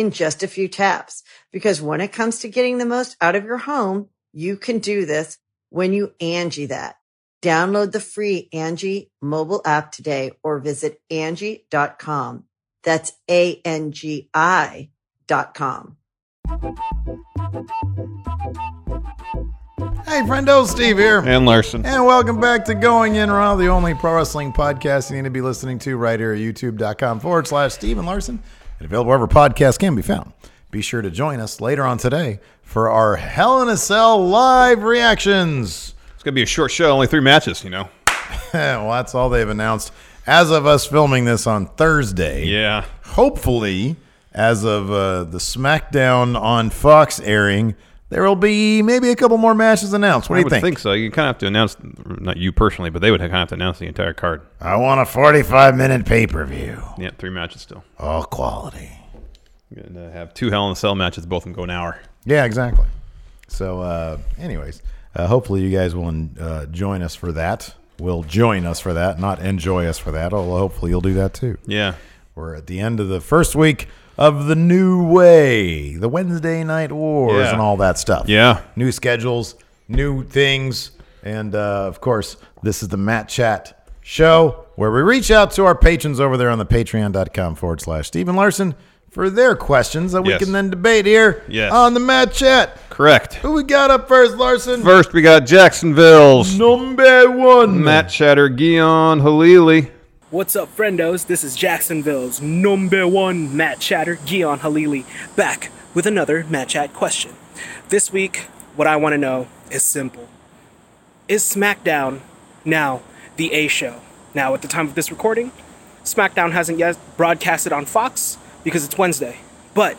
in just a few taps. Because when it comes to getting the most out of your home, you can do this when you Angi that. Download the free Angi mobile app today or visit Angi.com. That's A-N-G-I dot com. Hey, friendo, Steve here. And Larson. And welcome back to Going In Raw, the only pro wrestling podcast you need to be listening to right here at youtube.com forward slash Steven Larson and available wherever podcasts can be found. Be sure to join us later on today for our Hell in a Cell live reactions. It's going to be a short show, only three matches, you know. well, that's all they've announced as of us filming this on Thursday. Yeah. Hopefully, as of uh, the SmackDown on Fox airing, there will be maybe a couple more matches announced. What I do you would think? think so. You kind of have to announce, not you personally, but they would kind of have to announce the entire card. I want a 45 minute pay per view. Yeah, three matches still. All quality. You're going to have two Hell in a Cell matches, both of them go an hour. Yeah, exactly. So, uh, anyways, uh, hopefully you guys will uh, join us for that. Will join us for that, not enjoy us for that. Although hopefully you'll do that too. Yeah. We're at the end of the first week of the new way, the Wednesday Night Wars, Yeah. and all that stuff. Yeah. New schedules, new things, and uh, of course, this is the Matt Chat show where we reach out to our patrons over there on the patreon.com forward slash Stephen Larson for their questions that we Yes. can then debate here Yes. on the Matt Chat. Correct. Who we got up first, Larson? First, we got Jacksonville's Number one. Matt Chatter, Guion Halili. What's up, friendos? This is Jacksonville's number one Matt Chatter, Gion Halili, back with another Matt Chat question. This week, what I want to know is simple Is SmackDown now the A show? Now, at the time of this recording, SmackDown hasn't yet broadcasted on Fox because it's Wednesday. But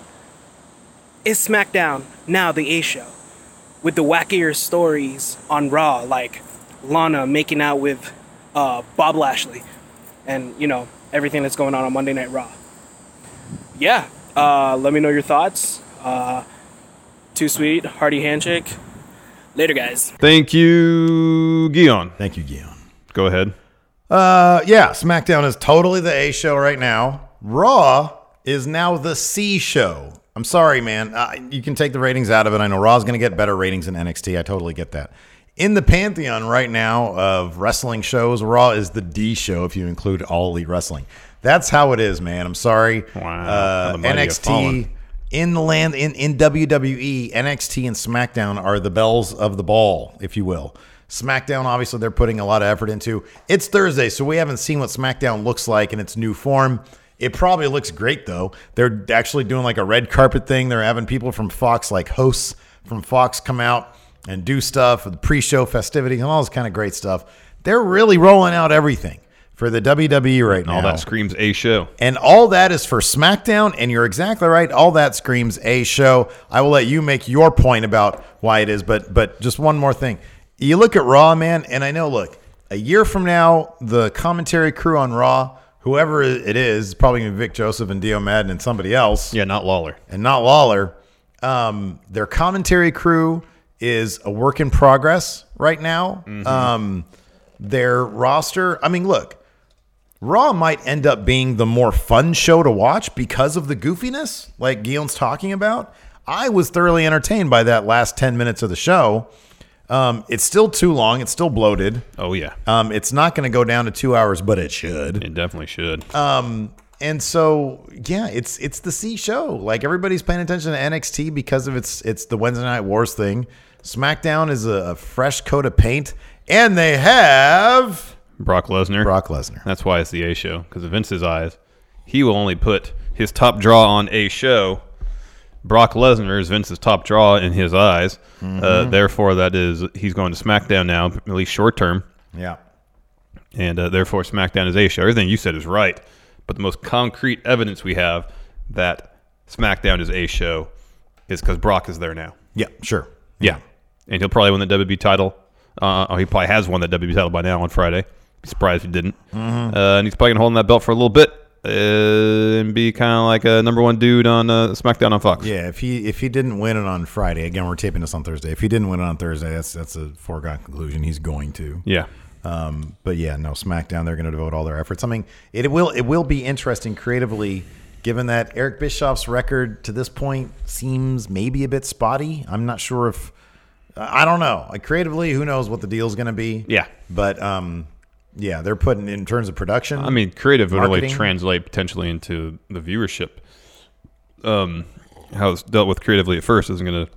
is SmackDown now the A show? With the wackier stories on Raw, like Lana making out with uh, Bob Lashley and you know everything that's going on on Monday Night Raw. Yeah, uh, let me know your thoughts. Uh, too sweet, hearty handshake. Later, guys. Thank you, Guion. Thank you, Guion. Go ahead. Uh, yeah, SmackDown is totally the A show right now. Raw is now the C show. I'm sorry, man. Uh, you can take the ratings out of it. I know Raw's going to get better ratings than NXT. I totally get that. In the pantheon right now of wrestling shows, Raw is the D show if you include all elite wrestling. That's how it is, man. I'm sorry. Wow. Uh, How the mighty have NXT in the land in, in WWE, NXT and SmackDown are the bells of the ball, if you will. SmackDown, obviously, they're putting a lot of effort into. It's Thursday, so we haven't seen what SmackDown looks like in its new form. It probably looks great though. They're actually doing like a red carpet thing. They're having people from Fox, like hosts from Fox, come out and do stuff, the pre-show festivities, and all this kind of great stuff. They're really rolling out everything for the WWE right now. All that screams A show. And all that is for SmackDown, and you're exactly right. All that screams a show. I will let you make your point about why it is, but but just one more thing. You look at Raw, man, and I know, look, a year from now, the commentary crew on Raw, whoever it is, probably to be Vic Joseph and Dio Maddin and somebody else, Yeah, not Lawler. and not Lawler. Um, their commentary crew is a work in progress right now. Um, their roster, I mean, look, Raw might end up being the more fun show to watch because of the goofiness, like Guillaume's talking about. I was thoroughly entertained by that last 10 minutes of the show. Um, it's still too long. It's still bloated. Oh, yeah. Um, it's not going to go down to two hours, but it should. It definitely should. And so, yeah, it's it's the C show. Like everybody's paying attention to NXT because of its it's the Wednesday Night Wars thing. SmackDown is a, a fresh coat of paint, and they have Brock Lesnar. Brock Lesnar. That's why it's the A show because in Vince's eyes, he will only put his top draw on a show. Brock Lesnar is Vince's top draw in his eyes. Uh, therefore, that is he's going to SmackDown now, at least short term, Yeah. and uh, therefore SmackDown is a show. Everything you said is right, but the most concrete evidence we have that SmackDown is a show is because Brock is there now. Yeah, sure. Yeah, and he'll probably win the WB title. Uh, oh, he probably has won that WB title by now on Friday. Be surprised if he didn't. Mm-hmm. Uh, and he's probably gonna hold on that belt for a little bit uh, and be kind of like a number one dude on uh, SmackDown on Fox. Yeah, if he if he didn't win it on Friday, again we're taping this on Thursday. If he didn't win it on Thursday, that's that's a foregone conclusion. He's going to. yeah, Um, but yeah, no SmackDown. They're going to devote all their efforts. I mean, it will it will be interesting creatively, given that Eric Bischoff's record to this point seems maybe a bit spotty. I'm not sure if I don't know. Like creatively, who knows what the deal's going to be? Yeah. but um, yeah, they're putting in terms of production. I mean, creative would only translate potentially into the viewership. Um, how it's dealt with creatively at first isn't going to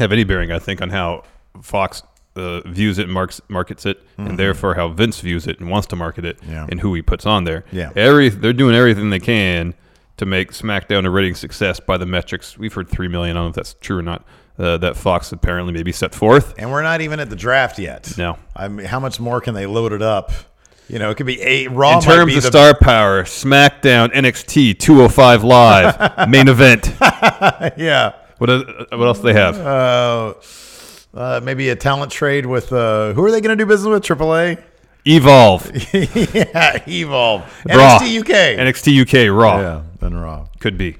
have any bearing, I think, on how Fox uh, views it and marks, markets it, and therefore how Vince views it and wants to market it, Mm-hmm. Yeah. and who he puts on there. Yeah. every they're doing everything they can to make SmackDown a rating success by the metrics. We've heard three million. I don't know if that's true or not. Uh, that Fox apparently maybe set forth. and we're not even at the draft yet. No. I mean, how much more can they load it up? You know, it could be eight. Raw In terms of the- star power, SmackDown, NXT, 205 Live, main event. yeah. What, uh, what else do they have? Uh, uh, maybe a talent trade with uh, who are they going to do business with? AAA. Evolve, yeah, Evolve. Raw, NXT UK. NXT UK, Raw. Yeah, then Raw. Could be.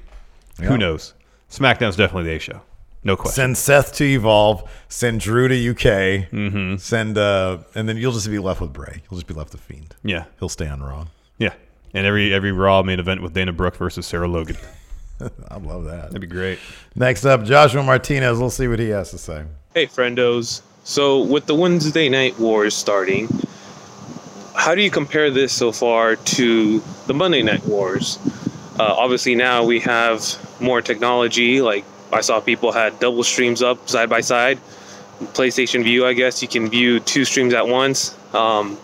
Yeah. Who knows? SmackDown's definitely the A show. No question. Send Seth to Evolve. Send Drew to UK. Mm-hmm. Send uh, and then you'll just be left with Bray. You'll just be left with Fiend. Yeah, He'll stay on Raw. yeah. And every every Raw main event with Dana Brooke versus Sarah Logan. I love that. That'd be great. Next up, Joshua Martinez. We'll see what he has to say. Hey, friendos. So, with the Wednesday Night Wars starting, how do you compare this so far to the Monday Night Wars? Uh, obviously, now we have more technology. Like, I saw people had double streams up side by side. PlayStation Vue, I guess, you can view two streams at once. Um,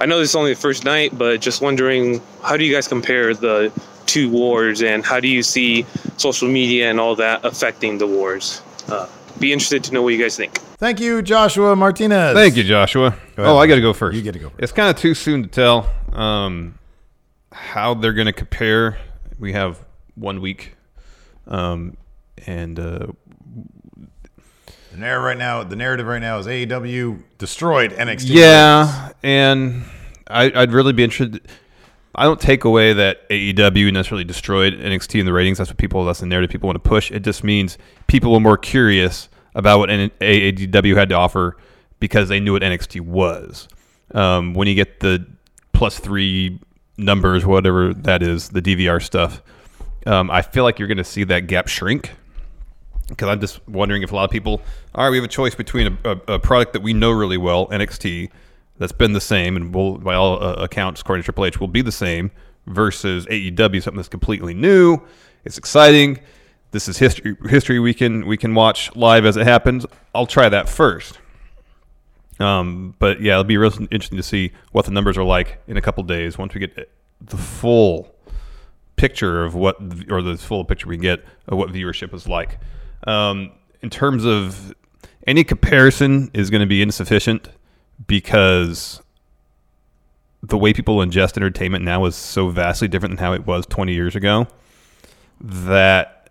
I know this is only the first night, but just wondering, how do you guys compare the two wars and how do you see social media and all that affecting the wars? Uh, be interested to know what you guys think. Thank you, Joshua Martinez. Thank you, Joshua. Go ahead. oh, I got to go first. You get to go first. It's kind of too soon to tell um, how they're going to compare. We have one week, um, and uh, The narrative right now, the narrative right now is AEW destroyed NXT. yeah, and I, I'd really be interested. I don't take away that AEW necessarily destroyed NXT in the ratings. That's what people. That's the narrative people want to push. It just means people were more curious about what AEW had to offer because they knew what NXT was. Um, when you get the plus three numbers, whatever that is, the DVR stuff, um, I feel like you're going to see that gap shrink. Because I'm just wondering if a lot of people, all right, we have a choice between a, a, a product that we know really well, NXT, that's been the same, and will, by all uh, accounts, according to Triple H, will be the same, versus AEW, something that's completely new. It's exciting. This is history. History we can we can watch live as it happens. I'll try that first. Um, but yeah, it'll be real interesting to see what the numbers are like in a couple days once we get the full picture of what, or the full picture we get of what viewership is like. Um, in terms of any comparison is going to be insufficient because the way people ingest entertainment now is so vastly different than how it was 20 years ago that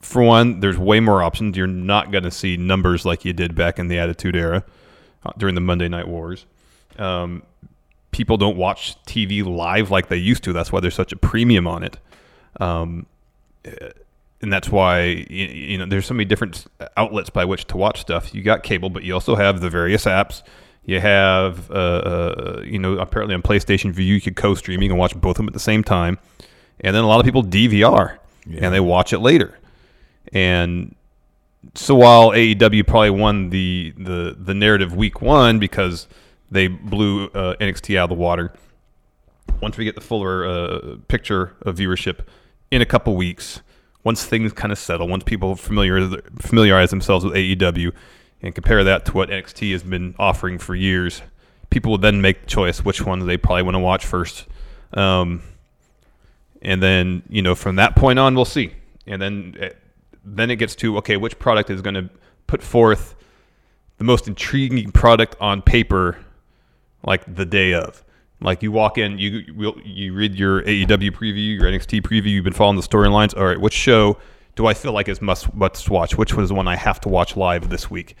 for one there's way more options. You're not going to see numbers like you did back in the attitude era uh, during the monday night wars. Um, people don't watch tv live like they used to. That's why there's such a premium on it. Um, and that's why you know there's so many different outlets by which to watch stuff. You got cable, but you also have the various apps. You have, uh, uh, you know, apparently on PlayStation Vue you could co-stream. You can watch both of them at the same time, and then a lot of people DVR and they watch it later. And so while AEW probably won the the the narrative week one because they blew uh, NXT out of the water, once we get the fuller uh, picture of viewership in a couple weeks, once things kind of settle, once people familiar familiarize themselves with AEW, and compare that to what NXT has been offering for years, people will then make the choice which ones they probably want to watch first. Um, and then you know from that point on, we'll see. And then eh, then it gets to okay, which product is going to put forth the most intriguing product on paper, like the day of. Like you walk in, you you, you read your AEW preview, your NXT preview. You've been following the storylines. All right, which show do I feel like is must must watch? Which one is the one I have to watch live this week?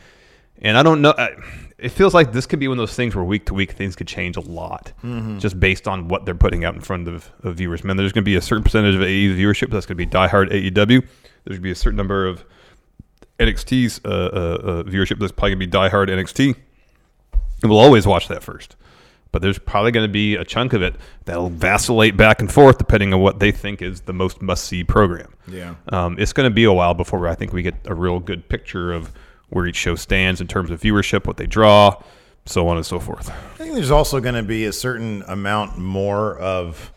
And I don't know. I, it feels like this could be one of those things where week to week things could change a lot, just based on what they're putting out in front of, of viewers. Man, there's going to be a certain percentage of AEW viewership that's going to be diehard AEW. There's going to be a certain number of NXT's uh, uh, uh, viewership that's probably going to be diehard NXT. And we'll always watch that first. But there's probably going to be a chunk of it that'll vacillate back and forth depending on what they think is the most must see program. Yeah. Um, it's going to be a while before I think we get a real good picture of where each show stands in terms of viewership, what they draw, so on and so forth. I think there's also going to be a certain amount more of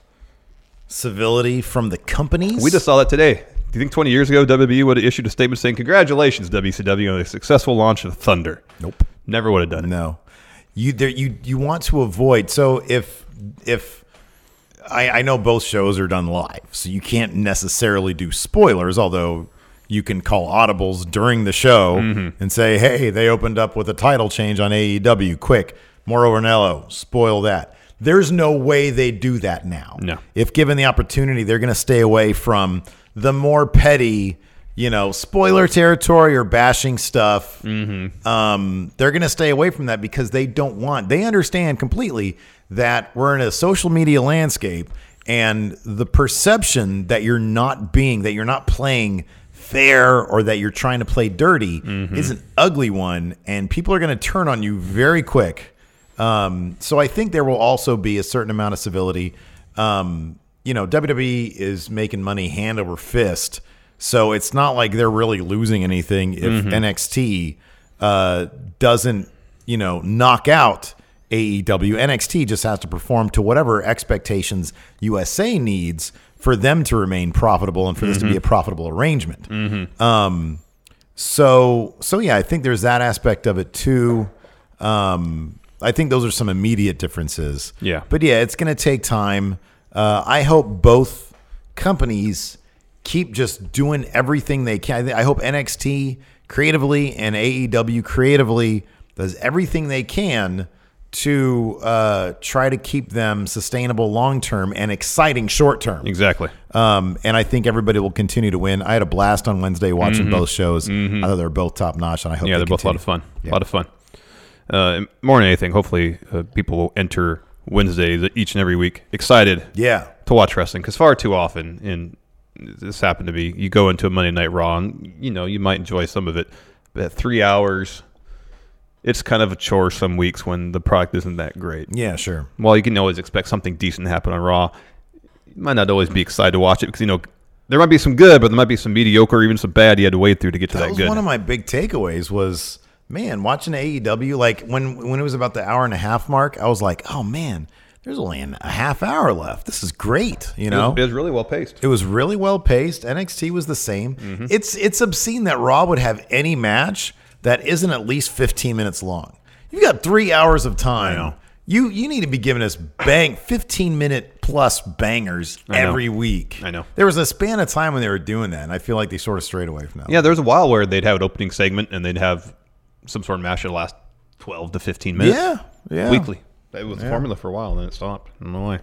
civility from the companies. We just saw that today. Do you think 20 years ago WWE would have issued a statement saying, "Congratulations, WCW, on a successful launch of Thunder"? Nope. Never would have done it. No, you there you you want to avoid. So if if I, I know both shows are done live, so you can't necessarily do spoilers. Although you can call audibles during the show mm-hmm. and say, "Hey, they opened up with a title change on AEW. Quick, Mauro Ranallo, spoil that." There's no way they do that now. No. If given the opportunity, they're going to stay away from the more petty, you know, spoiler territory or bashing stuff. Um, they're going to stay away from that because they don't want, they understand completely that we're in a social media landscape and the perception that you're not being, that you're not playing fair or that you're trying to play dirty is an ugly one. And people are going to turn on you very quick. Um, so I think there will also be a certain amount of civility. Um, you know, WWE is making money hand over fist, so it's not like they're really losing anything if NXT uh, doesn't, you know, knock out AEW. NXT just has to perform to whatever expectations USA needs for them to remain profitable and for this to be a profitable arrangement. Um, so, so yeah, I think there's that aspect of it too. Um, I think those are some immediate differences. Yeah. But yeah, it's going to take time. Uh, I hope both companies keep just doing everything they can. I hope NXT creatively and AEW creatively does everything they can to uh, try to keep them sustainable long term and exciting short term. Exactly. Um, and I think everybody will continue to win. I had a blast on Wednesday watching both shows. I thought they were both top notch, and I hope Mm-hmm. yeah, they they're both a lot of fun. A lot of fun. Uh, more than anything, hopefully, uh, people will enter Wednesdays each and every week excited Yeah, to watch wrestling because far too often, and this happened to be, you go into a Monday Night Raw and you know you might enjoy some of it, but three hours, it's kind of a chore some weeks when the product isn't that great. yeah, sure. While you can always expect something decent to happen on Raw, you might not always be excited to watch it because you know there might be some good, but there might be some mediocre, or even some bad you had to wade through to get to That that, was good. one of my big takeaways. Was man watching AEW like when when it was about the hour and a half mark, I was like, oh man, there's only an, a half hour left. This is great. You it, know, was, it was really well paced. It was really well paced. NXT was the same. Mm-hmm. It's it's obscene that Raw would have any match that isn't at least 15 minutes long. You've got three hours of time. You you need to be giving us bang 15 minute plus bangers every week. I know. There was a span of time when they were doing that, and I feel like they sort of strayed away from that. Yeah, there was a while where they'd have an opening segment and they'd have some sort of match that last twelve to fifteen minutes. Yeah, yeah. weekly. It was the formula for a while, and then it stopped. I don't know why.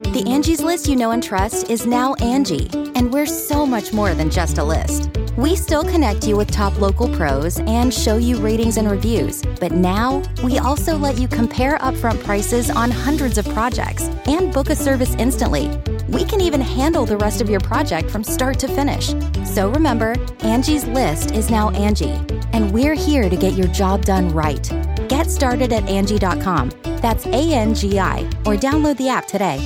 The Angie's list you know and trust is now Angi, and we're so much more than just a list. We still connect you with top local pros and show you ratings and reviews, but now we also let you compare upfront prices on hundreds of projects and book a service instantly. We can even handle the rest of your project from start to finish. So remember, Angie's list is now Angi, and we're here to get your job done right. Get started at Angi.com. That's A N G I, or download the app today.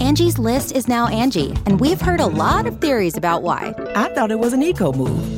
Angie's list is now Angi, and we've heard a lot of theories about why. I thought it was an eco move.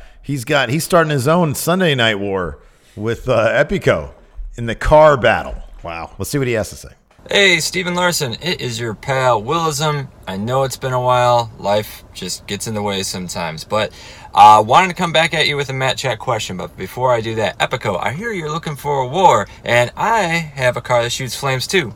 he's got he's starting his own Sunday night war with uh, Epico in the car battle. Wow. Let's see what he has to say. Hey, Stephen Larson, it is your pal Willism. I know it's been a while. Life just gets in the way sometimes, but uh, wanted to come back at you with a Matt Chat question. But before I do that, Epico, I hear you're looking for a war, and I have a car that shoots flames too.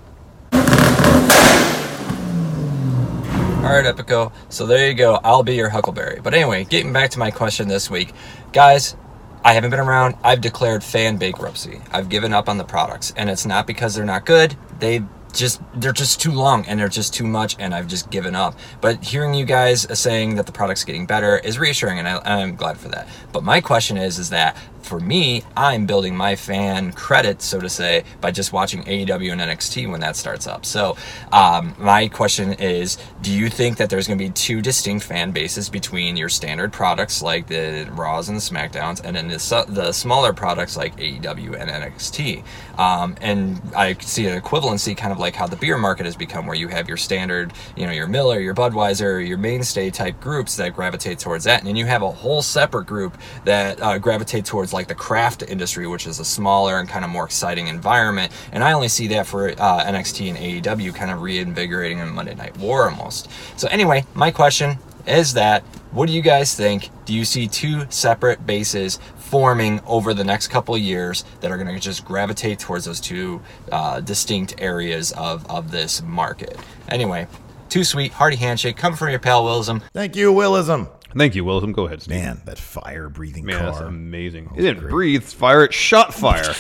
All right, Epico. So there you go. I'll be your Huckleberry. But anyway, getting back to my question this week, guys. I haven't been around. I've declared fan bankruptcy. I've given up on the products, and it's not because they're not good. They just they're just too long and they're just too much, and I've just given up. But hearing you guys saying that the product's getting better is reassuring, and I, I'm glad for that. But my question is, is that for me, I'm building my fan credit, so to say, by just watching AEW and NXT when that starts up. So, um, my question is do you think that there's going to be two distinct fan bases between your standard products like the Raws and the SmackDowns, and then the, the smaller products like AEW and NXT? Um, and I see an equivalency kind of like how the beer market has become, where you have your standard, you know, your Miller, your Budweiser, your mainstay type groups that gravitate towards that, and then you have a whole separate group that uh, gravitate towards like the craft industry, which is a smaller and kind of more exciting environment. And I only see that for uh, NXT and AEW kind of reinvigorating a Monday Night War almost. So anyway, my question is that what do you guys think? Do you see two separate bases forming over the next couple years that are going to just gravitate towards those two uh, distinct areas of, of this market? Anyway, too sweet, hearty handshake, come from your pal Willism. Thank you, Willism. Thank you, Willism. Go ahead, Steve. Man, that fire breathing Man, car. that's amazing. It didn't great. breathe fire; it shot fire.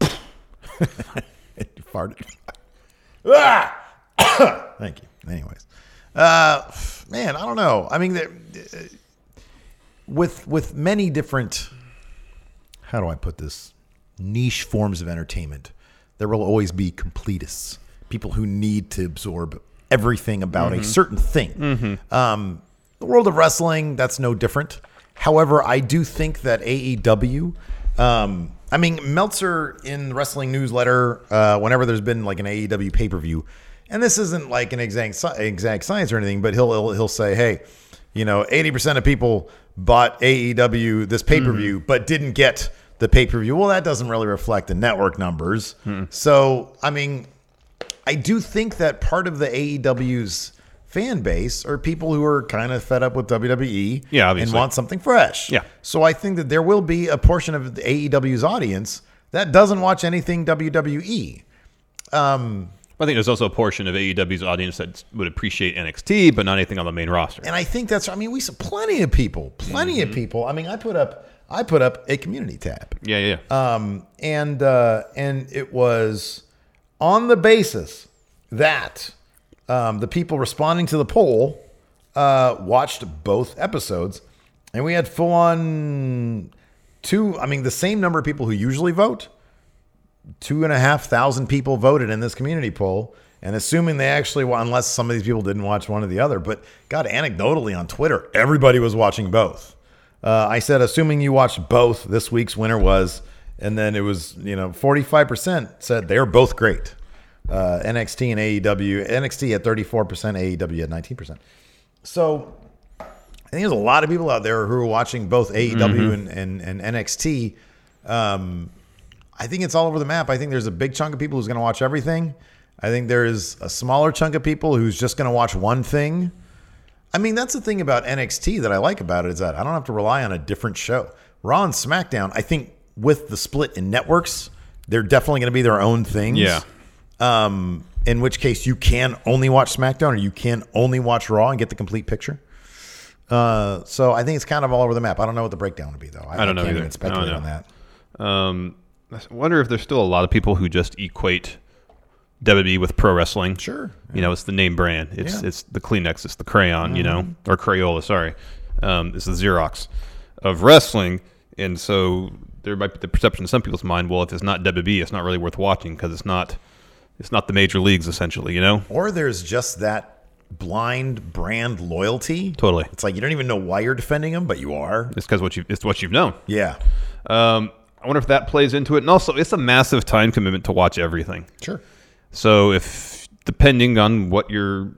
It farted. Ah! Thank you. Anyways, uh, man, I don't know. I mean, there- uh, with with many different, how do I put this? Niche forms of entertainment, there will always be completists, people who need to absorb everything about a Mhm. certain thing. Mhm. Um, the world of wrestling, that's no different. However, I do think that AEW, um, I mean, Meltzer in the wrestling newsletter, uh, whenever there's been like an AEW pay per view, and this isn't like an exact exact science or anything, but he'll he'll, he'll say, hey, you know, eighty percent of people bought AEW this pay per view, but didn't get the pay per view. Well, that doesn't really reflect the network numbers. So, I mean, I do think that part of the AEW's fan base are people who are kind of fed up with WWE Yeah, and want something fresh. Yeah. So I think that there will be a portion of the AEW's audience that doesn't watch anything WWE. Um, I think there's also a portion of AEW's audience that would appreciate NXT, but not anything on the main roster. and I think that's I mean we saw plenty of people, plenty Mm-hmm. of people. I mean I put up I put up a community tab. Yeah, yeah. yeah. Um, and uh, and it was on the basis that um, the people responding to the poll uh, watched both episodes, and we had full on two. I mean, the same number of people who usually vote. Two and a half thousand people voted in this community poll, and assuming they actually, unless some of these people didn't watch one or the other, but God, anecdotally on Twitter, everybody was watching both. Uh, I said, assuming you watched both, this week's winner was, and then it was, you know, 45% said they're both great. Uh, NXT and AEW. NXT at 34%, AEW at 19%. So I think there's a lot of people out there who are watching both AEW Mhm. and, and, and NXT. Um, I think it's all over the map. I think there's a big chunk of people who's going to watch everything. I think there is a smaller chunk of people who's just going to watch one thing. I mean, that's the thing about NXT that I like about it is that I don't have to rely on a different show. Raw and SmackDown, I think with the split in networks, they're definitely going to be their own things. Yeah. Um, in which case you can only watch SmackDown or you can only watch Raw and get the complete picture. Uh, so I think it's kind of all over the map. I don't know what the breakdown would be though. I don't know either. even speculate I don't on that. Um, I wonder if there's still a lot of people who just equate WWE with pro wrestling. Sure. You know, it's the name brand. It's Yeah. it's the Kleenex. It's the crayon. You know, Mhm. or Crayola. Sorry, um, it's the Xerox of wrestling. And so there might be the perception in some people's mind. Well, if it's not WWE, it's not really worth watching because it's not it's not the major leagues essentially. You know. Or there's just that blind brand loyalty. Totally. It's like you don't even know why you're defending them, but you are. It's because what you it's what you've known. Yeah. Um, I wonder if that plays into it, and also it's a massive time commitment to watch everything. Sure. So if depending on what you're,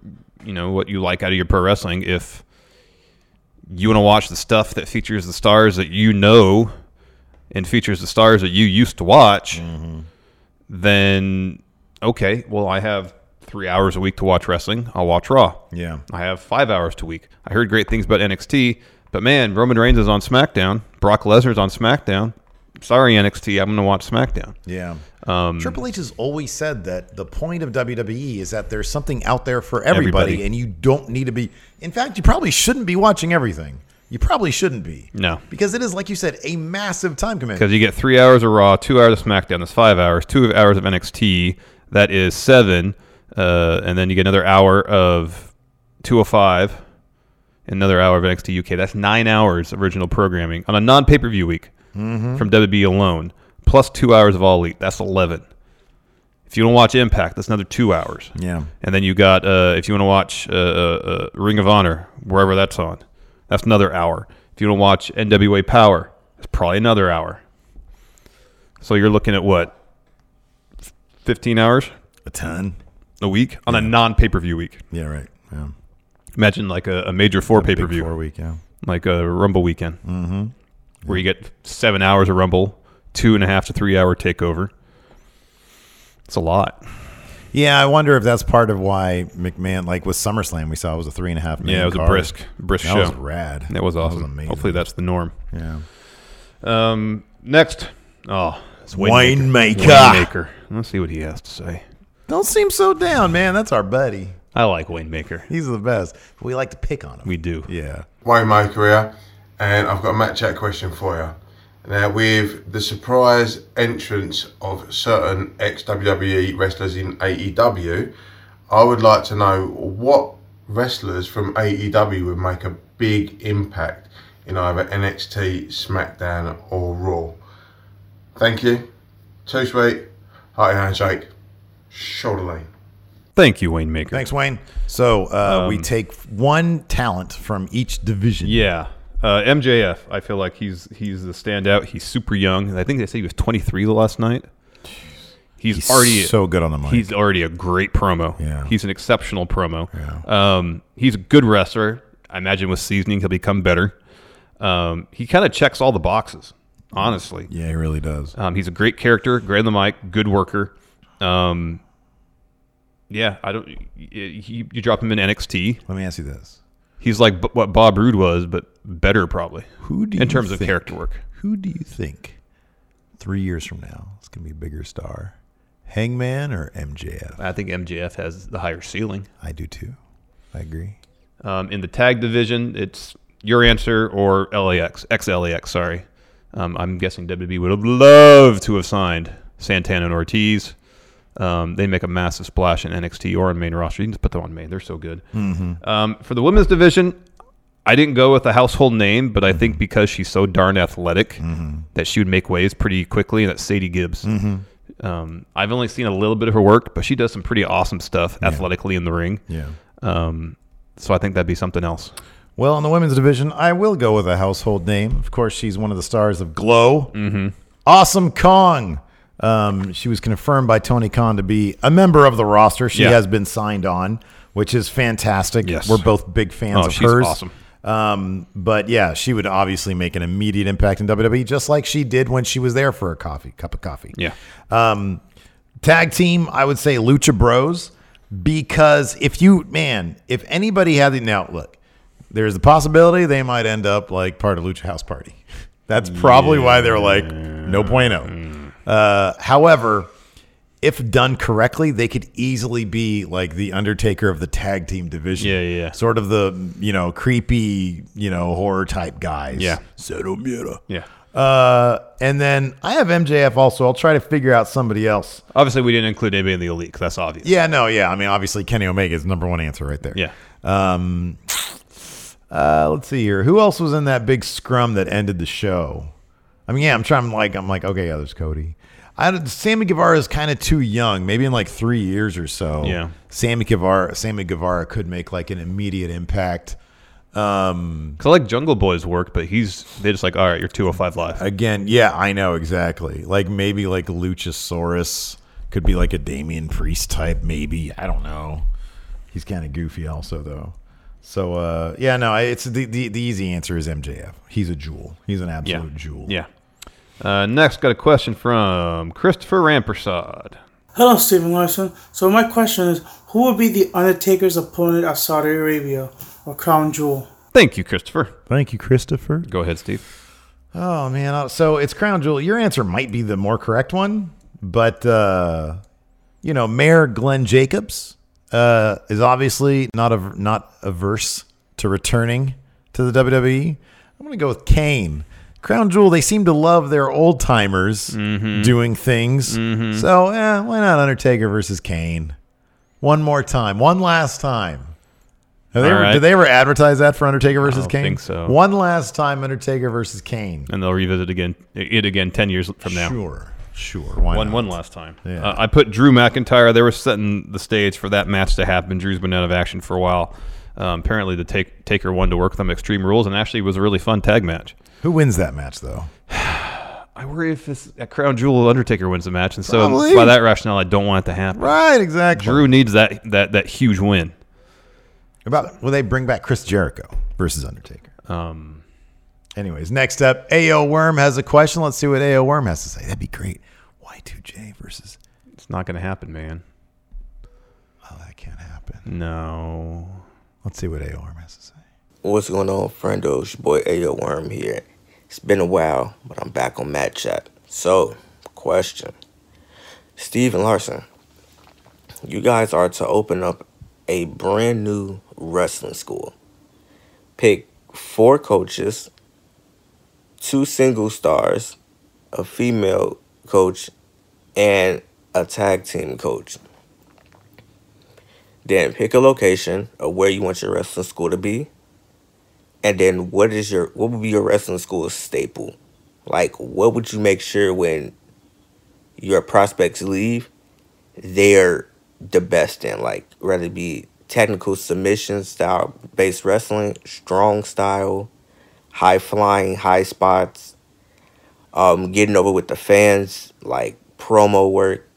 you know, what you like out of your pro wrestling, if you want to watch the stuff that features the stars that you know and features the stars that you used to watch, then okay, well I have three hours a week to watch wrestling. I'll watch Raw. Yeah. I have five hours to week. I heard great things about NXT, but man, Roman Reigns is on SmackDown. Brock Lesnar's on SmackDown. Sorry, NXT, I'm going to watch SmackDown. Yeah. Um, Triple H has always said that the point of WWE is that there's something out there for everybody, Everybody. and you don't need to be. In fact, you probably shouldn't be watching everything. You probably shouldn't be. No. Because it is, like you said, a massive time commitment. Because you get three hours of Raw, two hours of SmackDown. That's five hours. Two hours of NXT. That is seven. Uh, and then you get another hour of 205. Another hour of NXT UK. That's nine hours of original programming on a non pay per view week Mhm. from WB alone. Plus two hours of All Elite. That's 11. If you don't watch Impact, that's another two hours. Yeah. And then you got, uh, if you want to watch uh, uh, uh, Ring of Honor, wherever that's on, that's another hour. If you want to watch NWA Power, it's probably another hour. So you're looking at what? 15 hours? A ton. A week? On a non pay per view week. Yeah, right. Yeah. Imagine like a, a major four pay per view. four week, yeah. Like a Rumble weekend. Mm-hmm. Where you get seven hours of Rumble, two and a half to three hour takeover. It's a lot. Yeah, I wonder if that's part of why McMahon, like with SummerSlam, we saw it was a three and a half. Yeah, it was a card. brisk, brisk that show. was rad. That was awesome. That was amazing. Hopefully, that's the norm. Yeah. Um. Next, oh, it's winemaker. winemaker. Wayne Maker. Let's see what he has to say. Don't seem so down, man. That's our buddy. I like Wayne Maker. He's the best. We like to pick on him. We do. Yeah. Wayne Maker here, and I've got a match chat question for you. Now, with the surprise entrance of certain ex WWE wrestlers in AEW, I would like to know what wrestlers from AEW would make a big impact in either NXT, SmackDown, or Raw. Thank you. Too sweet. Hearty handshake. Shoulder lane. Thank you, Wayne Maker. Thanks, Wayne. So uh, we Um, take one talent from each division. Yeah. Uh, MJF, I feel like he's he's the standout. He's super young. I think they say he was 23 the last night. He's, He's already so good on the mic. He's already a great promo. Yeah. He's an exceptional promo. Um, he's a good wrestler. I imagine with seasoning he'll become better. Um, he kind of checks all the boxes, honestly. Yeah, he really does. Um, he's a great character, great on the mic, good worker. Um, yeah, I don't. You, you drop him in NXT. Let me ask you this: He's like b- what Bob Roode was, but better probably. Who do in you terms of think- character work? Who do you think three years from now is going to be a bigger star, Hangman or MJF? I think MJF has the higher ceiling. I do too. I agree. Um, in the tag division, it's your answer or LAX, ex-LAX. Sorry, um, I'm guessing WWE would have loved to have signed Santana and Ortiz. Um, they make a massive splash in NXT or in main roster. You can just put them on main; they're so good. Mhm. Um, for the women's division, I didn't go with a household name, but I think because she's so darn athletic that she would make waves pretty quickly, and that's Sadie Gibbs. Mhm. Um, I've only seen a little bit of her work, but she does some pretty awesome stuff athletically in the ring. Yeah. Um, so I think that'd be something else. Well, in the women's division, I will go with a household name. Of course, she's one of the stars of Glow. Mhm. Awesome Kong. Um, she was confirmed by Tony Khan to be a member of the roster. She Yeah. has been signed on, which is fantastic. Yes. We're both big fans Oh, of she's hers. awesome. Um, but yeah, she would obviously make an immediate impact in WWE, just like she did when she was there for a coffee, cup of coffee. Yeah. Um, tag team, I would say Lucha Bros, because if you, man, if anybody had the now look, there's a possibility they might end up like part of Lucha House Party. That's probably why they're like no bueno. Uh, however, if done correctly, they could easily be like the Undertaker of the tag team division. Yeah, yeah, yeah. Sort of the you know creepy you know horror type guys. Yeah. Cero Miedo. Yeah. Uh, and then I have MJF also. I'll try to figure out somebody else. Obviously, we didn't include anybody in the elite 'cause that's obvious. Yeah, no, yeah. I mean, obviously, Kenny Omega is number one answer right there. Yeah. Um, uh, let's see here. Who else was in that big scrum that ended the show? I mean, yeah, I'm trying. Like, I'm like, okay, yeah, there's Cody. I Sammy Guevara is kind of too young. Maybe in like three years or so. Yeah. Sammy Guevara. Sammy Guevara could make like an immediate impact. Um, Cause I like Jungle Boy's work, but he's they just like, all right, you're 205 live. Again, yeah, I know exactly. Like maybe like Luchasaurus could be like a Damien Priest type. Maybe I don't know. He's kind of goofy also though. So uh, yeah, no, it's the, the the easy answer is MJF. He's a jewel. He's an absolute jewel. Yeah. Uh, next, got a question from Christopher Rampersad. Hello, Stephen Larson. So my question is, who would be the Undertaker's opponent at Saudi Arabia or Crown Jewel? Thank you, Christopher. Thank you, Christopher. Go ahead, Steve. Oh man, uh, so it's Crown Jewel. Your answer might be the more correct one, but uh, you know, Mayor Glenn Jacobs uh, is obviously not a, not averse to returning to the WWE. I'm going to go with Kane. Crown Jewel, they seem to love their old timers mm-hmm. doing things. Mm-hmm. So, yeah, why not Undertaker versus Kane? One more time, one last time. They right. Did they ever advertise that for Undertaker versus Kane? think so. One last time, Undertaker versus Kane. And they'll revisit again it again 10 years from now. Sure, sure. Why one not? one last time. Yeah. Uh, I put Drew McIntyre. They were setting the stage for that match to happen. Drew's been out of action for a while. Um, apparently, the take, Taker won to work with them Extreme Rules, and actually was a really fun tag match. Who wins that match, though? I worry if this at Crown Jewel Undertaker wins the match, and so Probably. by that rationale, I don't want it to happen. Right, exactly. Drew needs that that that huge win. About will they bring back Chris Jericho versus Undertaker? Um, Anyways, next up, AO Worm has a question. Let's see what AO Worm has to say. That'd be great. Y2J versus. It's not going to happen, man. Oh, that can't happen. No. Let's see what AO Worm has to say. What's going on, friendo? It's your boy Ayo Worm here. It's been a while, but I'm back on Matt Chat. So, question. Steven Larson, you guys are to open up a brand new wrestling school. Pick four coaches, two single stars, a female coach, and a tag team coach. Then pick a location of where you want your wrestling school to be. And then what is your what would be your wrestling school staple? Like what would you make sure when your prospects leave, they're the best in? Like whether it be technical submission style based wrestling, strong style, high flying, high spots, um, getting over with the fans, like promo work.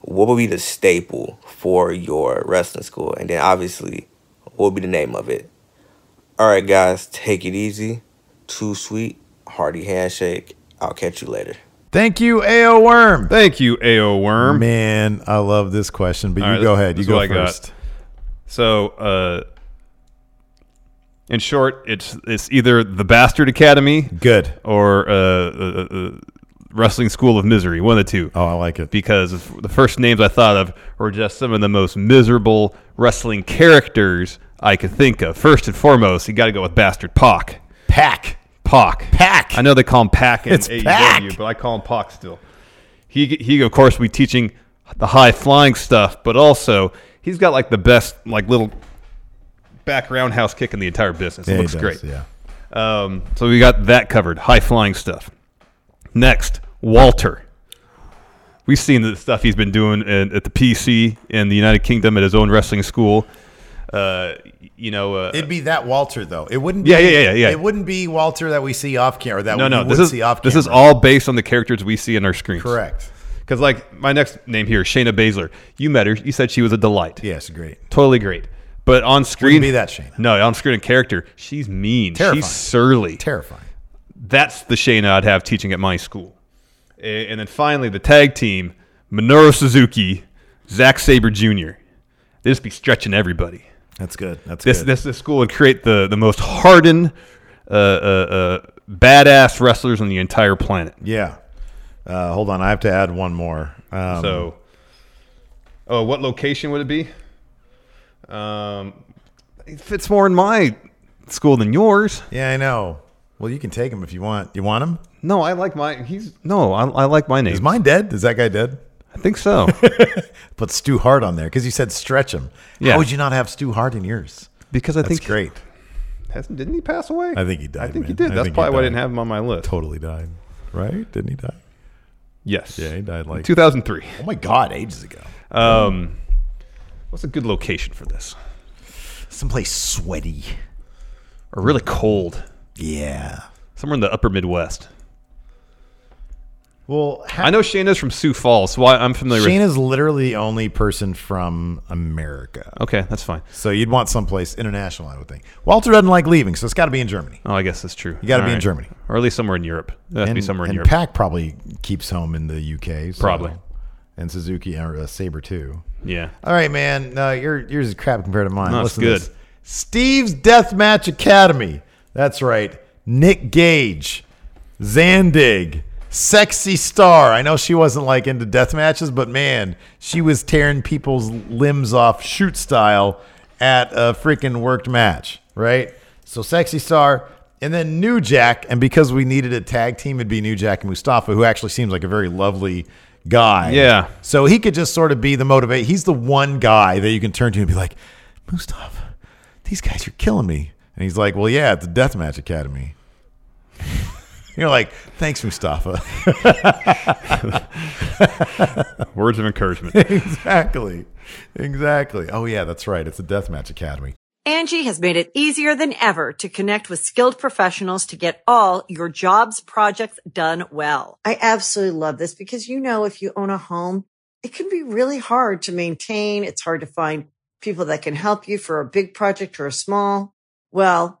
What would be the staple for your wrestling school? And then obviously, what would be the name of it? All right, guys, take it easy. Too sweet. Hearty handshake. I'll catch you later. Thank you, AO Worm. Thank you, AO Worm. Man, I love this question, but All you right, go this- ahead. You this is go what I got. first. So, uh, in short, it's it's either the Bastard Academy, good, or uh, uh, uh, Wrestling School of Misery, one of the two. Oh, I like it because the first names I thought of were just some of the most miserable wrestling characters I could think of. First and foremost, you got to go with Bastard Pac. Pac. Pac. Pac. I know they call him Pac in It's AEW, Pac. but I call him Pac still. He he of course will be teaching the high flying stuff, but also he's got like the best like little back roundhouse kick in the entire business. It looks does, great. yeah. Um, so we got that covered. High flying stuff. Next, Walter. We've seen the stuff he's been doing in, at the PC in the United Kingdom at his own wrestling school. Uh, you know, uh, It'd be that Walter though. It wouldn't. Be, Yeah, yeah, yeah, yeah. It wouldn't be Walter that we see off camera. That no, we no. This is see off this is all based on the characters we see in our screens. Correct. Because like my next name here, Shayna Baszler. You met her. You said she was a delight. Yes, great. Totally great. But on screen, be that Shayna. No, on screen and character, she's mean. Terrifying. She's surly. Terrifying. That's the Shayna I'd have teaching at my school. And then finally, the tag team: Minoru Suzuki, Zack Sabre Jr. They just be stretching everybody. That's good. That's this good. this this school would create the the most hardened, uh, uh, uh, badass wrestlers on the entire planet. Yeah. Uh, hold on, I have to add one more. Um, so, oh, what location would it be? Um, it fits more in my school than yours. Yeah, I know. Well, you can take them if you want. You want him? No, I like my. He's no, I, I like my name. Is mine dead? Is that guy dead? I think so. Put Stu Hart on there because you said stretch him. Yeah. How would you not have Stu Hart in yours? Because I That's think great. Hasn't didn't he pass away? I think he died. I think he did. I That's probably why I didn't have him on my list. Totally died. Right? Didn't he die? Yes. Yeah, he died like 2003. Oh my god, ages ago. Um, what's a good location for this? Someplace sweaty or really cold. Yeah. Somewhere in the upper Midwest. Well, I know Shayna's from Sioux Falls, so I, I'm familiar with. Shayna's literally the only person from America. Okay, that's fine. So you'd want someplace international, I would think. Walter doesn't like leaving, so it's got to be in Germany. Oh, I guess that's true. You got to be in. Germany. or at least somewhere in Europe. Has be somewhere in and Europe. Pac probably keeps home in the UK. so- Probably. And Suzuki or uh, Sabre too. Yeah. All right, man. No, your yours is crap compared to mine. No, Listen good. this. Steve's Deathmatch Academy. That's right. Nick Gage, Zandig, Sexy Star. I know she wasn't like into death matches, but man, she was tearing people's limbs off shoot style at a freaking worked match, right? So Sexy Star. And then New Jack, and because we needed a tag team, it'd be New Jack and Mustafa, who actually seems like a very lovely guy. Yeah. So he could just sort of be the motivate. He's the one guy that you can turn to and be like, Mustafa, these guys are killing me. And he's like, Well, yeah, it's a deathmatch academy. You're like, thanks, Mustafa. Words of encouragement. exactly. Exactly. Oh, yeah, that's right. It's a deathmatch academy. Angi has made it easier than ever to connect with skilled professionals to get all your jobs projects done well. I absolutely love this because, you know, if you own a home, it can be really hard to maintain. It's hard to find people that can help you for a big project or a small. Well,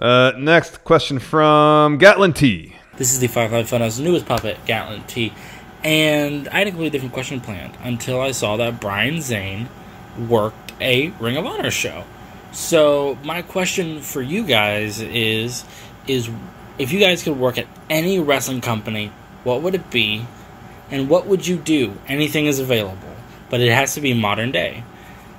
Uh, next question from Gatlin T. This is the Firefly Funhouse newest puppet, Gatlin T. And I had a completely different question planned until I saw that Brian Zane worked a Ring of Honor show. So my question for you guys is is if you guys could work at any wrestling company, what would it be? And what would you do? Anything is available, but it has to be modern day.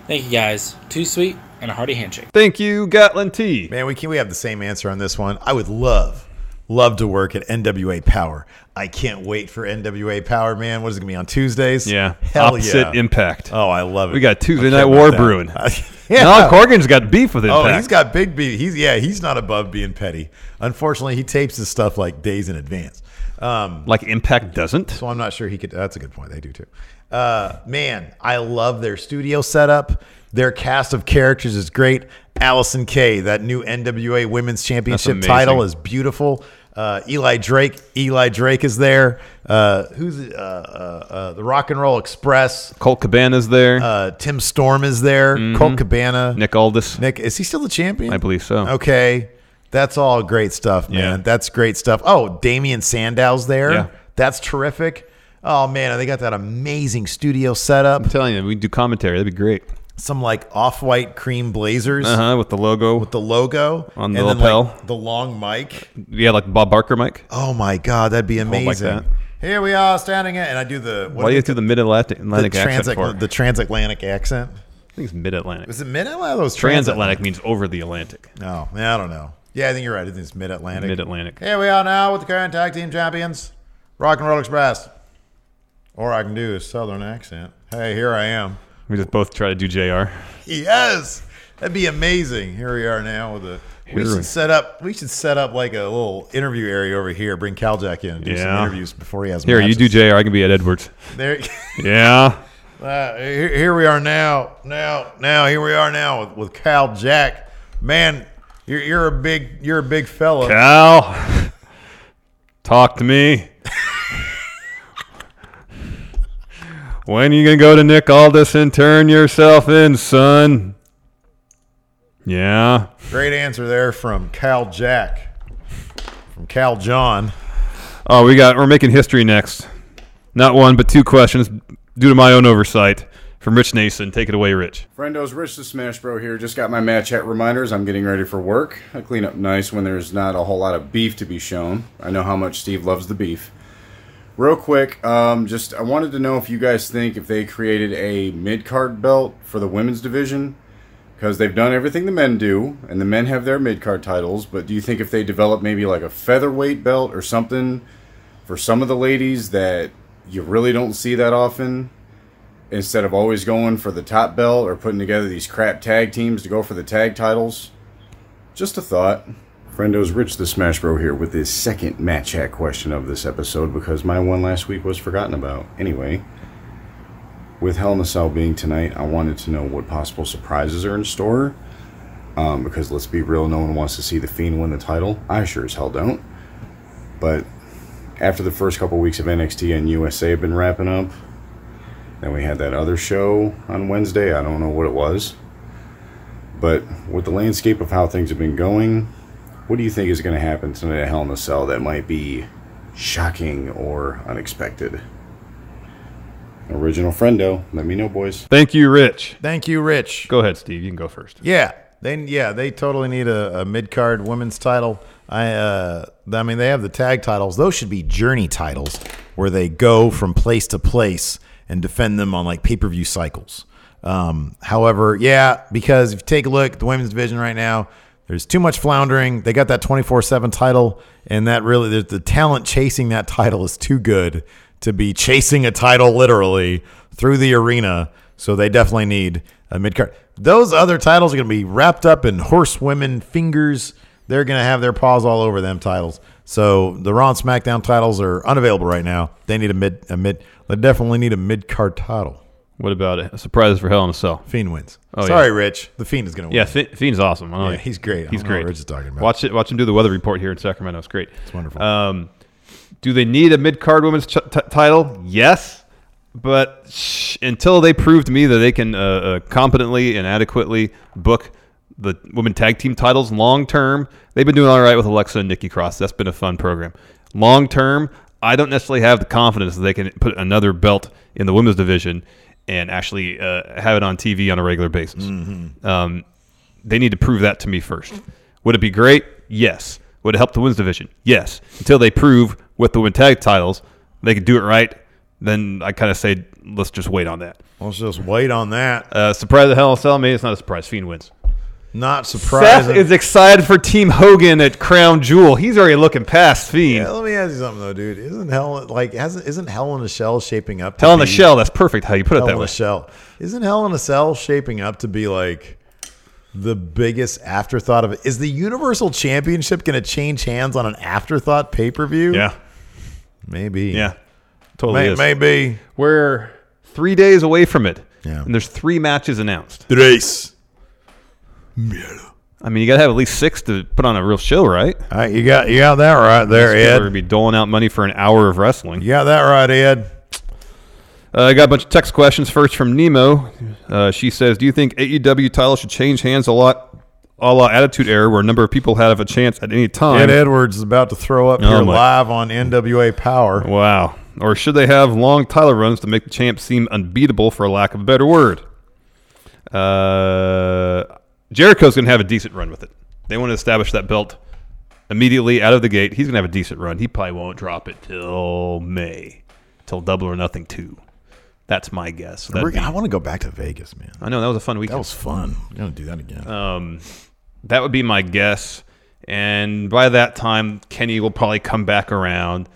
Thank you guys. Too sweet and a hearty handshake. Thank you, Gatlin T. Man, we can we have the same answer on this one. I would love, love to work at NWA Power. I can't wait for NWA Power, man. What is it gonna be on Tuesdays? Yeah, Hell opposite yeah. Impact. Oh, I love it. We got Tuesday Night War that. brewing. yeah. Now Corgan's got beef with Impact. Oh, he's got big beef. He's yeah, he's not above being petty. Unfortunately, he tapes his stuff like days in advance. Um, like Impact doesn't. So I'm not sure he could. That's a good point. They do too. Uh, man, I love their studio setup. Their cast of characters is great. Allysin Kay, that new NWA Women's Championship title is beautiful. Uh, Eli Drake, Eli Drake is there. Uh, who's uh, uh, uh, the Rock and Roll Express? Colt Cabana's there. Uh, Tim Storm is there. Mhm. Colt Cabana. Nick Aldis. Nick, is he still the champion? I believe so. Okay. That's all great stuff, man. Yeah. That's great stuff. Oh, Damien Sandow's there. Yeah. That's terrific. Oh man, they got that amazing studio setup. I'm telling you, we do commentary. That'd be great. Some like off-white cream blazers Uh huh. With the logo. with the logo On the lapel. like, the long mic. yeah, like Bob Barker mic. Oh my god, that'd be Hold like amazing. that. Here we are standing at, and I do the what Why do you do the Mid Atlantic accent for? the transatlantic accent? I think it's Mid Atlantic. Is it mid Atlantic? Those Transatlantic means over the Atlantic. No, I don't know. Yeah, I think you're right. I think it's Mid Atlantic. Mid Atlantic. Here we are now with the current tag team champions, Rock and Roll Express. Or I can do a southern accent. Hey, here I am. We just both try to do JR. Yes, that'd be amazing. Here we are now with a. We should set up. We should set up like a little interview area over here. Bring Cal Jack in and do some Yeah. interviews before he has. Here, you do JR. I can be at Edwards. There. Yeah. Uh, here, here we are now. Now, now, here we are now with, with Cal Jack. Man, you're, you're a big, you're a big fella. Cal, talk to me. When you gonna go to Nick Aldis and turn yourself in, son? Yeah. Great answer there from Cal Jack, from Cal John. Oh, we got. We're making history next. Not one, but two questions due to my own oversight from Rich Nason. Take it away, Rich. Friendos, Rich the Smash Bro here. Just got my match chat reminders. I'm getting ready for work. I clean up nice when there's not a whole lot of beef to be shown. I know how much Steve loves the beef. Real quick, um, just I wanted to know if you guys think if they created a mid card belt for the women's division, because they've done everything the men do, and the men have their mid card titles. But do you think if they develop maybe like a featherweight belt or something for some of the ladies that you really don't see that often, instead of always going for the top belt or putting together these crap tag teams to go for the tag titles? Just a thought. Friendos, Rich the Smash Bro here with this second match chat question of this episode because my one last week was forgotten about. Anyway, with Hell in a Cell being tonight, I wanted to know what possible surprises are in store. Um, because let's be real, no one wants to see the Fiend win the title. I sure as hell don't. But after the first couple weeks of NXT and USA have been wrapping up, then we had that other show on Wednesday. I don't know what it was. But with the landscape of how things have been going, what do you think is going to happen tonight at Hell in a Cell that might be shocking or unexpected? Original friendo, let me know, boys. Thank you, Rich. Thank you, Rich. Go ahead, Steve. You can go first. Yeah, they yeah they totally need a, a mid card women's title. I uh, I mean they have the tag titles. Those should be journey titles where they go from place to place and defend them on like pay per view cycles. Um, however, yeah, because if you take a look at the women's division right now, there's too much floundering. They got that 24 seven title, and that really the, the talent chasing that title is too good to be chasing a title literally through the arena. So they definitely need a mid card. Those other titles are going to be wrapped up in horsewomen fingers. They're going to have their paws all over them titles. So the Raw and SmackDown titles are unavailable right now. They need a mid a mid. They definitely need a mid card title. What about it? A surprise for Hell in a Cell. Fiend wins. Oh, Sorry, yeah. Rich. The Fiend is going to win. Yeah, Fi- Fiend's awesome. I Yeah, he's great. He's don't know what great. Rich is talking about. Watch it. Watch him do the weather report here in Sacramento. It's great. It's wonderful. Um, do they need a mid card women's ch- t- title? Yes, but sh- until they prove to me that they can uh, uh, competently and adequately book the women tag team titles long term, they've been doing all right with Alexa and Nikki Cross. That's been a fun program. Long term, I don't necessarily have the confidence that they can put another belt in the women's division and actually uh, have it on TV on a regular basis. Mhm. Um, they need to prove that to me first. Would it be great? Yes. Would it help the women's division? Yes. Until they prove with the women tag titles they could do it right, then I kind of say let's just wait on that. Let's just wait on that. Uh, surprise the hell in a cell. Maybe it's not a surprise. Fiend wins. Not Seth is excited for Team Hogan at Crown Jewel. He's already looking past Fiend. Yeah, let me ask you something though, dude. Isn't Hell like hasn't isn't Hell in a Shell shaping up? to Hell in a Shell. That's perfect. How you put it Hell that in way. a Shell. Isn't Hell in a Cell shaping up to be like the biggest afterthought of it? Is the Universal Championship going to change hands on an afterthought pay per view? Yeah. maybe. Yeah, totally. May- is. maybe. We're three days away from it. Yeah. And there's three matches announced. Tres. I mean, you got to have at least six to put on a real show, right? Right, you got you got that right there, Ed. going to be doling out money for an hour of wrestling. You got that right, Ed. Uh, I got a bunch of text questions. First from Nemo. Uh, she says, "Do you think AEW title should change hands a lot, a la Attitude Era, where a number of people have a chance at any time?" Ed Edwards is about to throw up Oh, here my- live on NWA Power. Wow. Or should they have long title runs to make the champ seem unbeatable, for lack of a better word? Uh, Jericho's going to have a decent run with it. They want to establish that belt immediately out of the gate. He's going to have a decent run. He probably won't drop it till May, till Double or Nothing 2. That's my guess. That'd be- I want to go back to Vegas, man. I know that was a fun weekend. That was fun. I'm gonna do that again. Um, that would be my guess. And by that time, Kenny will probably come back around.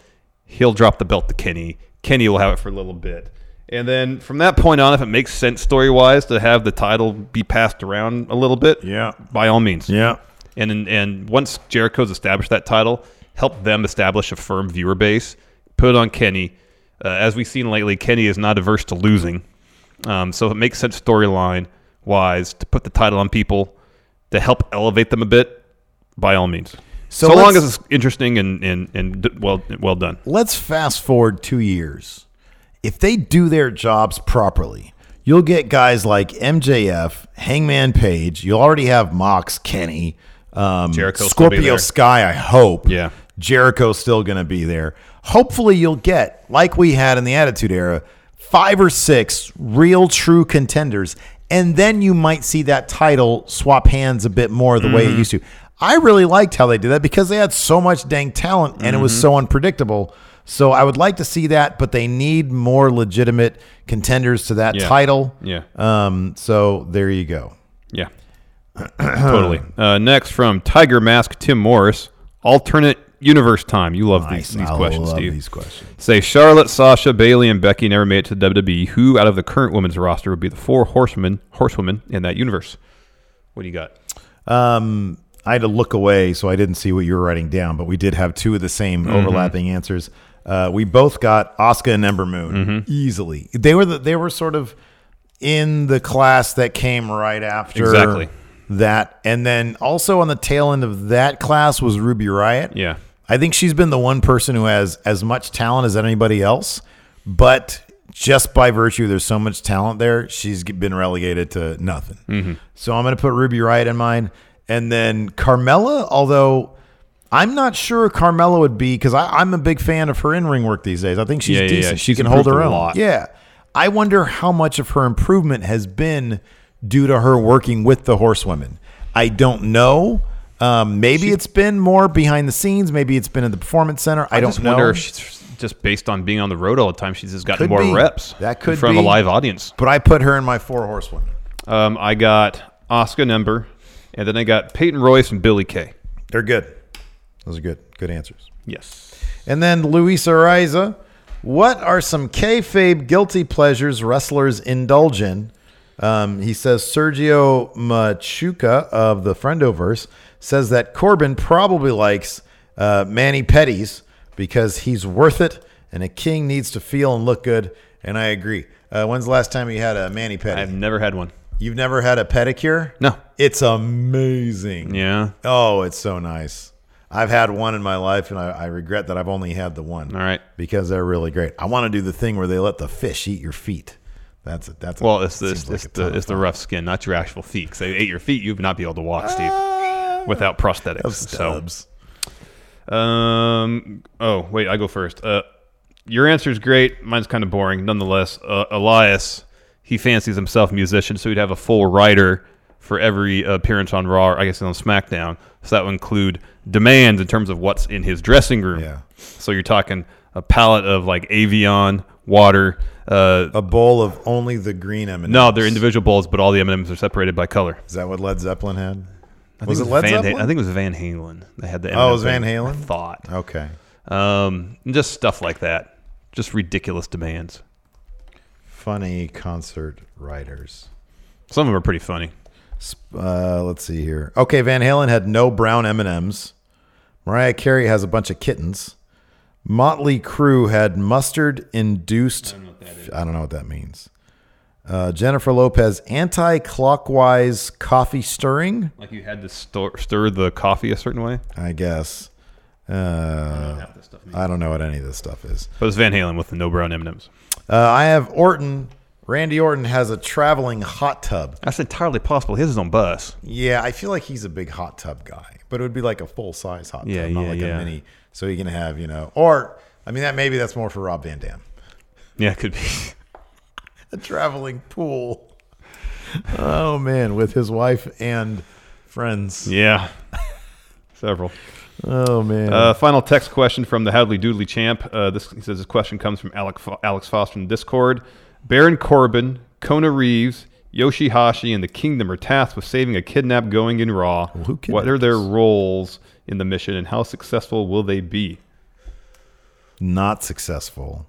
He'll drop the belt to Kenny. Kenny will have it for a little bit. And then from that point on, if it makes sense story wise to have the title be passed around a little bit, yeah, by all means, yeah. And and, and once Jericho's established that title, help them establish a firm viewer base. Put it on Kenny. Uh, as we've seen lately, Kenny is not averse to losing, um, so it makes sense storyline wise to put the title on people to help elevate them a bit. By all means, So so, long as it's interesting and and, and d- well well done. Let's fast forward two years. If they do their jobs properly, you'll get guys like MJF, Hangman Page. You'll already have Mox, Kenny, um, be Scorpio. Sky. I hope. Yeah. Jericho's still going to be there. Hopefully, you'll get like we had in the Attitude Era, five or six real true contenders, and then you might see that title swap hands a bit more the way it Mhm. used to. I really liked how they did that because they had so much dang talent and it was Mhm. so unpredictable. So I would like to see that, but they need more legitimate contenders to that Yeah. title. Yeah. Um. So there you go. Yeah. totally. Uh, next from Tiger Mask Tim Morris, alternate universe time. You love Nice. these, these I questions, love Steve. these questions. Say Charlotte, Sasha, Bayley, and Becky never made it to WWE. Who out of the current women's roster would be the four horsemen, horsewomen in that universe? What do you got? Um, I had to look away, so I didn't see what you were writing down, but we did have two of the same Mhm. overlapping answers. Uh, we both got Asuka and Ember Moon Mhm. easily. They were the, they were sort of in the class that came right after Exactly. that, and then also on the tail end of that class was Ruby Riott. Yeah. I think she's been the one person who has as much talent as anybody else, but just by virtue there's so much talent there, she's been relegated to nothing. Mhm. So I'm going to put Ruby Riott in mine, and then Carmella. Although I'm not sure Carmella would be because I'm a big fan of her in ring work these days. I think she's Yeah, yeah, yeah. decent. She She's can hold her own. lot. Yeah. I wonder how much of her improvement has been due to her working with the horsewomen. I don't know. Um, maybe it's been more behind the scenes. Maybe it's been in the performance center. I, don't just know. wonder if she's just based on being on the road all the time. She's just gotten Could more be. reps. That could in front be. of a live audience. But I put her in my four horsewomen. Um, I got Asuka Ember, and then I got Peyton Royce and Billie Kay. They're good. Those are good. Good answers. Yes. And then Luis Ariza. What are some kayfabe guilty pleasures wrestlers indulge in? Um, he says Sergio Machuca of the Friendoverse says that Corbin probably likes uh, Manny Petties because he's worth it and a king needs to feel and look good. And I agree. Uh, when's the last time you had a Manny Petty? I've never had one. You've never had a pedicure? No. It's amazing. Yeah. Oh, it's so nice. I've had one in my life, and I, I regret that I've only had the one. All right. Because they're really great. I want to do the thing where they let the fish eat your feet. That's it. that's a, Well, it's the like it's the it's the rough skin, not your actual feet. Because they ate your feet, you would not be able to walk, Steve, without prosthetics. Stubs. So, um. Oh wait, I go first. Uh, your answer is great. Mine's kind of boring, nonetheless. Uh, Elias, he fancies himself a musician, so he'd have a full writer for every appearance on Raw. Or I guess on SmackDown. So that would include demands in terms of what's in his dressing room. Yeah. So you're talking a pallet of like Evian water. Uh, a bowl of only the green M&Ms. no, they're individual bowls, but all the M&Ms are separated by color. Is that what Led Zeppelin had? I was think it Led Van Zeppelin? I think it was Van Halen. They had the Oh, it was Van Halen? I thought. Okay. Um, just stuff like that. Just ridiculous demands. Funny concert writers. Some of them are pretty funny. Uh, let's see here. Okay, Van Halen had no brown M and M's. Mariah Carey has a bunch of kittens. Motley Crue had mustard induced. I don't know what that means. Uh, Jennifer Lopez anti-clockwise coffee stirring. Like you had to stir, stir the coffee a certain way. I guess. Uh, I don't know what any of this stuff is. But it's Van Halen with the no brown M&Ms. Uh, I have Orton. Randy Orton has a traveling hot tub. That's entirely possible. He has his own bus. Yeah, I feel like he's a big hot tub guy, but it would be like a full size hot Yeah, tub, not yeah, like yeah. a mini. So you can have, you know, or I mean that maybe that's more for Rob Van Dam. Yeah, it could be. a traveling pool. Oh man, with his wife and friends. Yeah. Several. Oh man. Uh, final text question from the Hadley Doodley champ. Uh, this he says this question comes from Alec, Fo- Alex Foster in Discord. Baron Corbin, Kona Reeves, Yoshihashi, and the Kingdom are tasked with saving a kidnapped going in Raw. what are their roles in the mission, and how successful will they be? Not successful.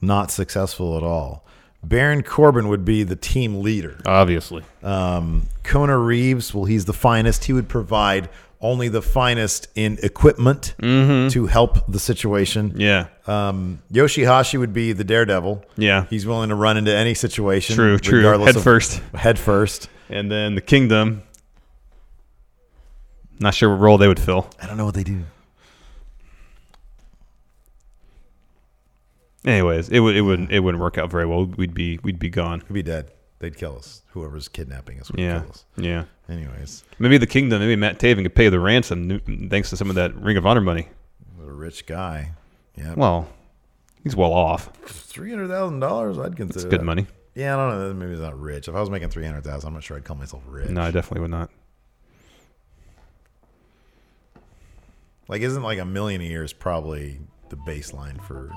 Not successful at all. Baron Corbin would be the team leader. Obviously. Um, Kona Reeves, well, he's the finest. He would provide only the finest in equipment to help the situation. Mm-hmm. Yeah. Um, Yoshihashi would be the daredevil. Yeah. He's willing to run into any situation. True, true. Head of- first. Head first. And then the kingdom. Not sure what role they would fill. I don't know what they do. Anyways, it would it wouldn't it wouldn't work out very well. We'd be we'd be gone. We'd be dead. They'd kill us. Whoever's kidnapping us would Yeah, kill us. yeah. Anyways, Maybe the kingdom. Maybe Matt Taven could pay the ransom thanks to some of that Ring of Honor money. a rich guy. Yeah. Well, he's well off. three hundred thousand dollars. I'd consider It's good that. money. Yeah, I don't know. Maybe it's not rich. If I was making three hundred thousand, I'm not sure I'd call myself rich. No, I definitely would not. Like, isn't like a million a year is probably the baseline for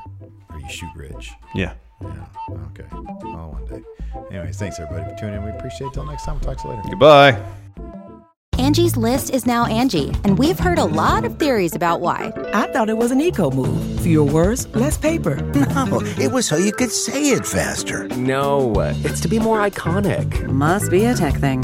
where you shoot rich? Yeah. Yeah. Okay. Oh, one day. Anyways, thanks everybody for tuning in. We appreciate it. Till next time. We'll talk to you later. Goodbye. Angie's list is now Angi, and we've heard a lot of theories about why. I thought it was an eco move. Fewer words, less paper. No, it was so you could say it faster. No, it's to be more iconic. Must be a tech thing.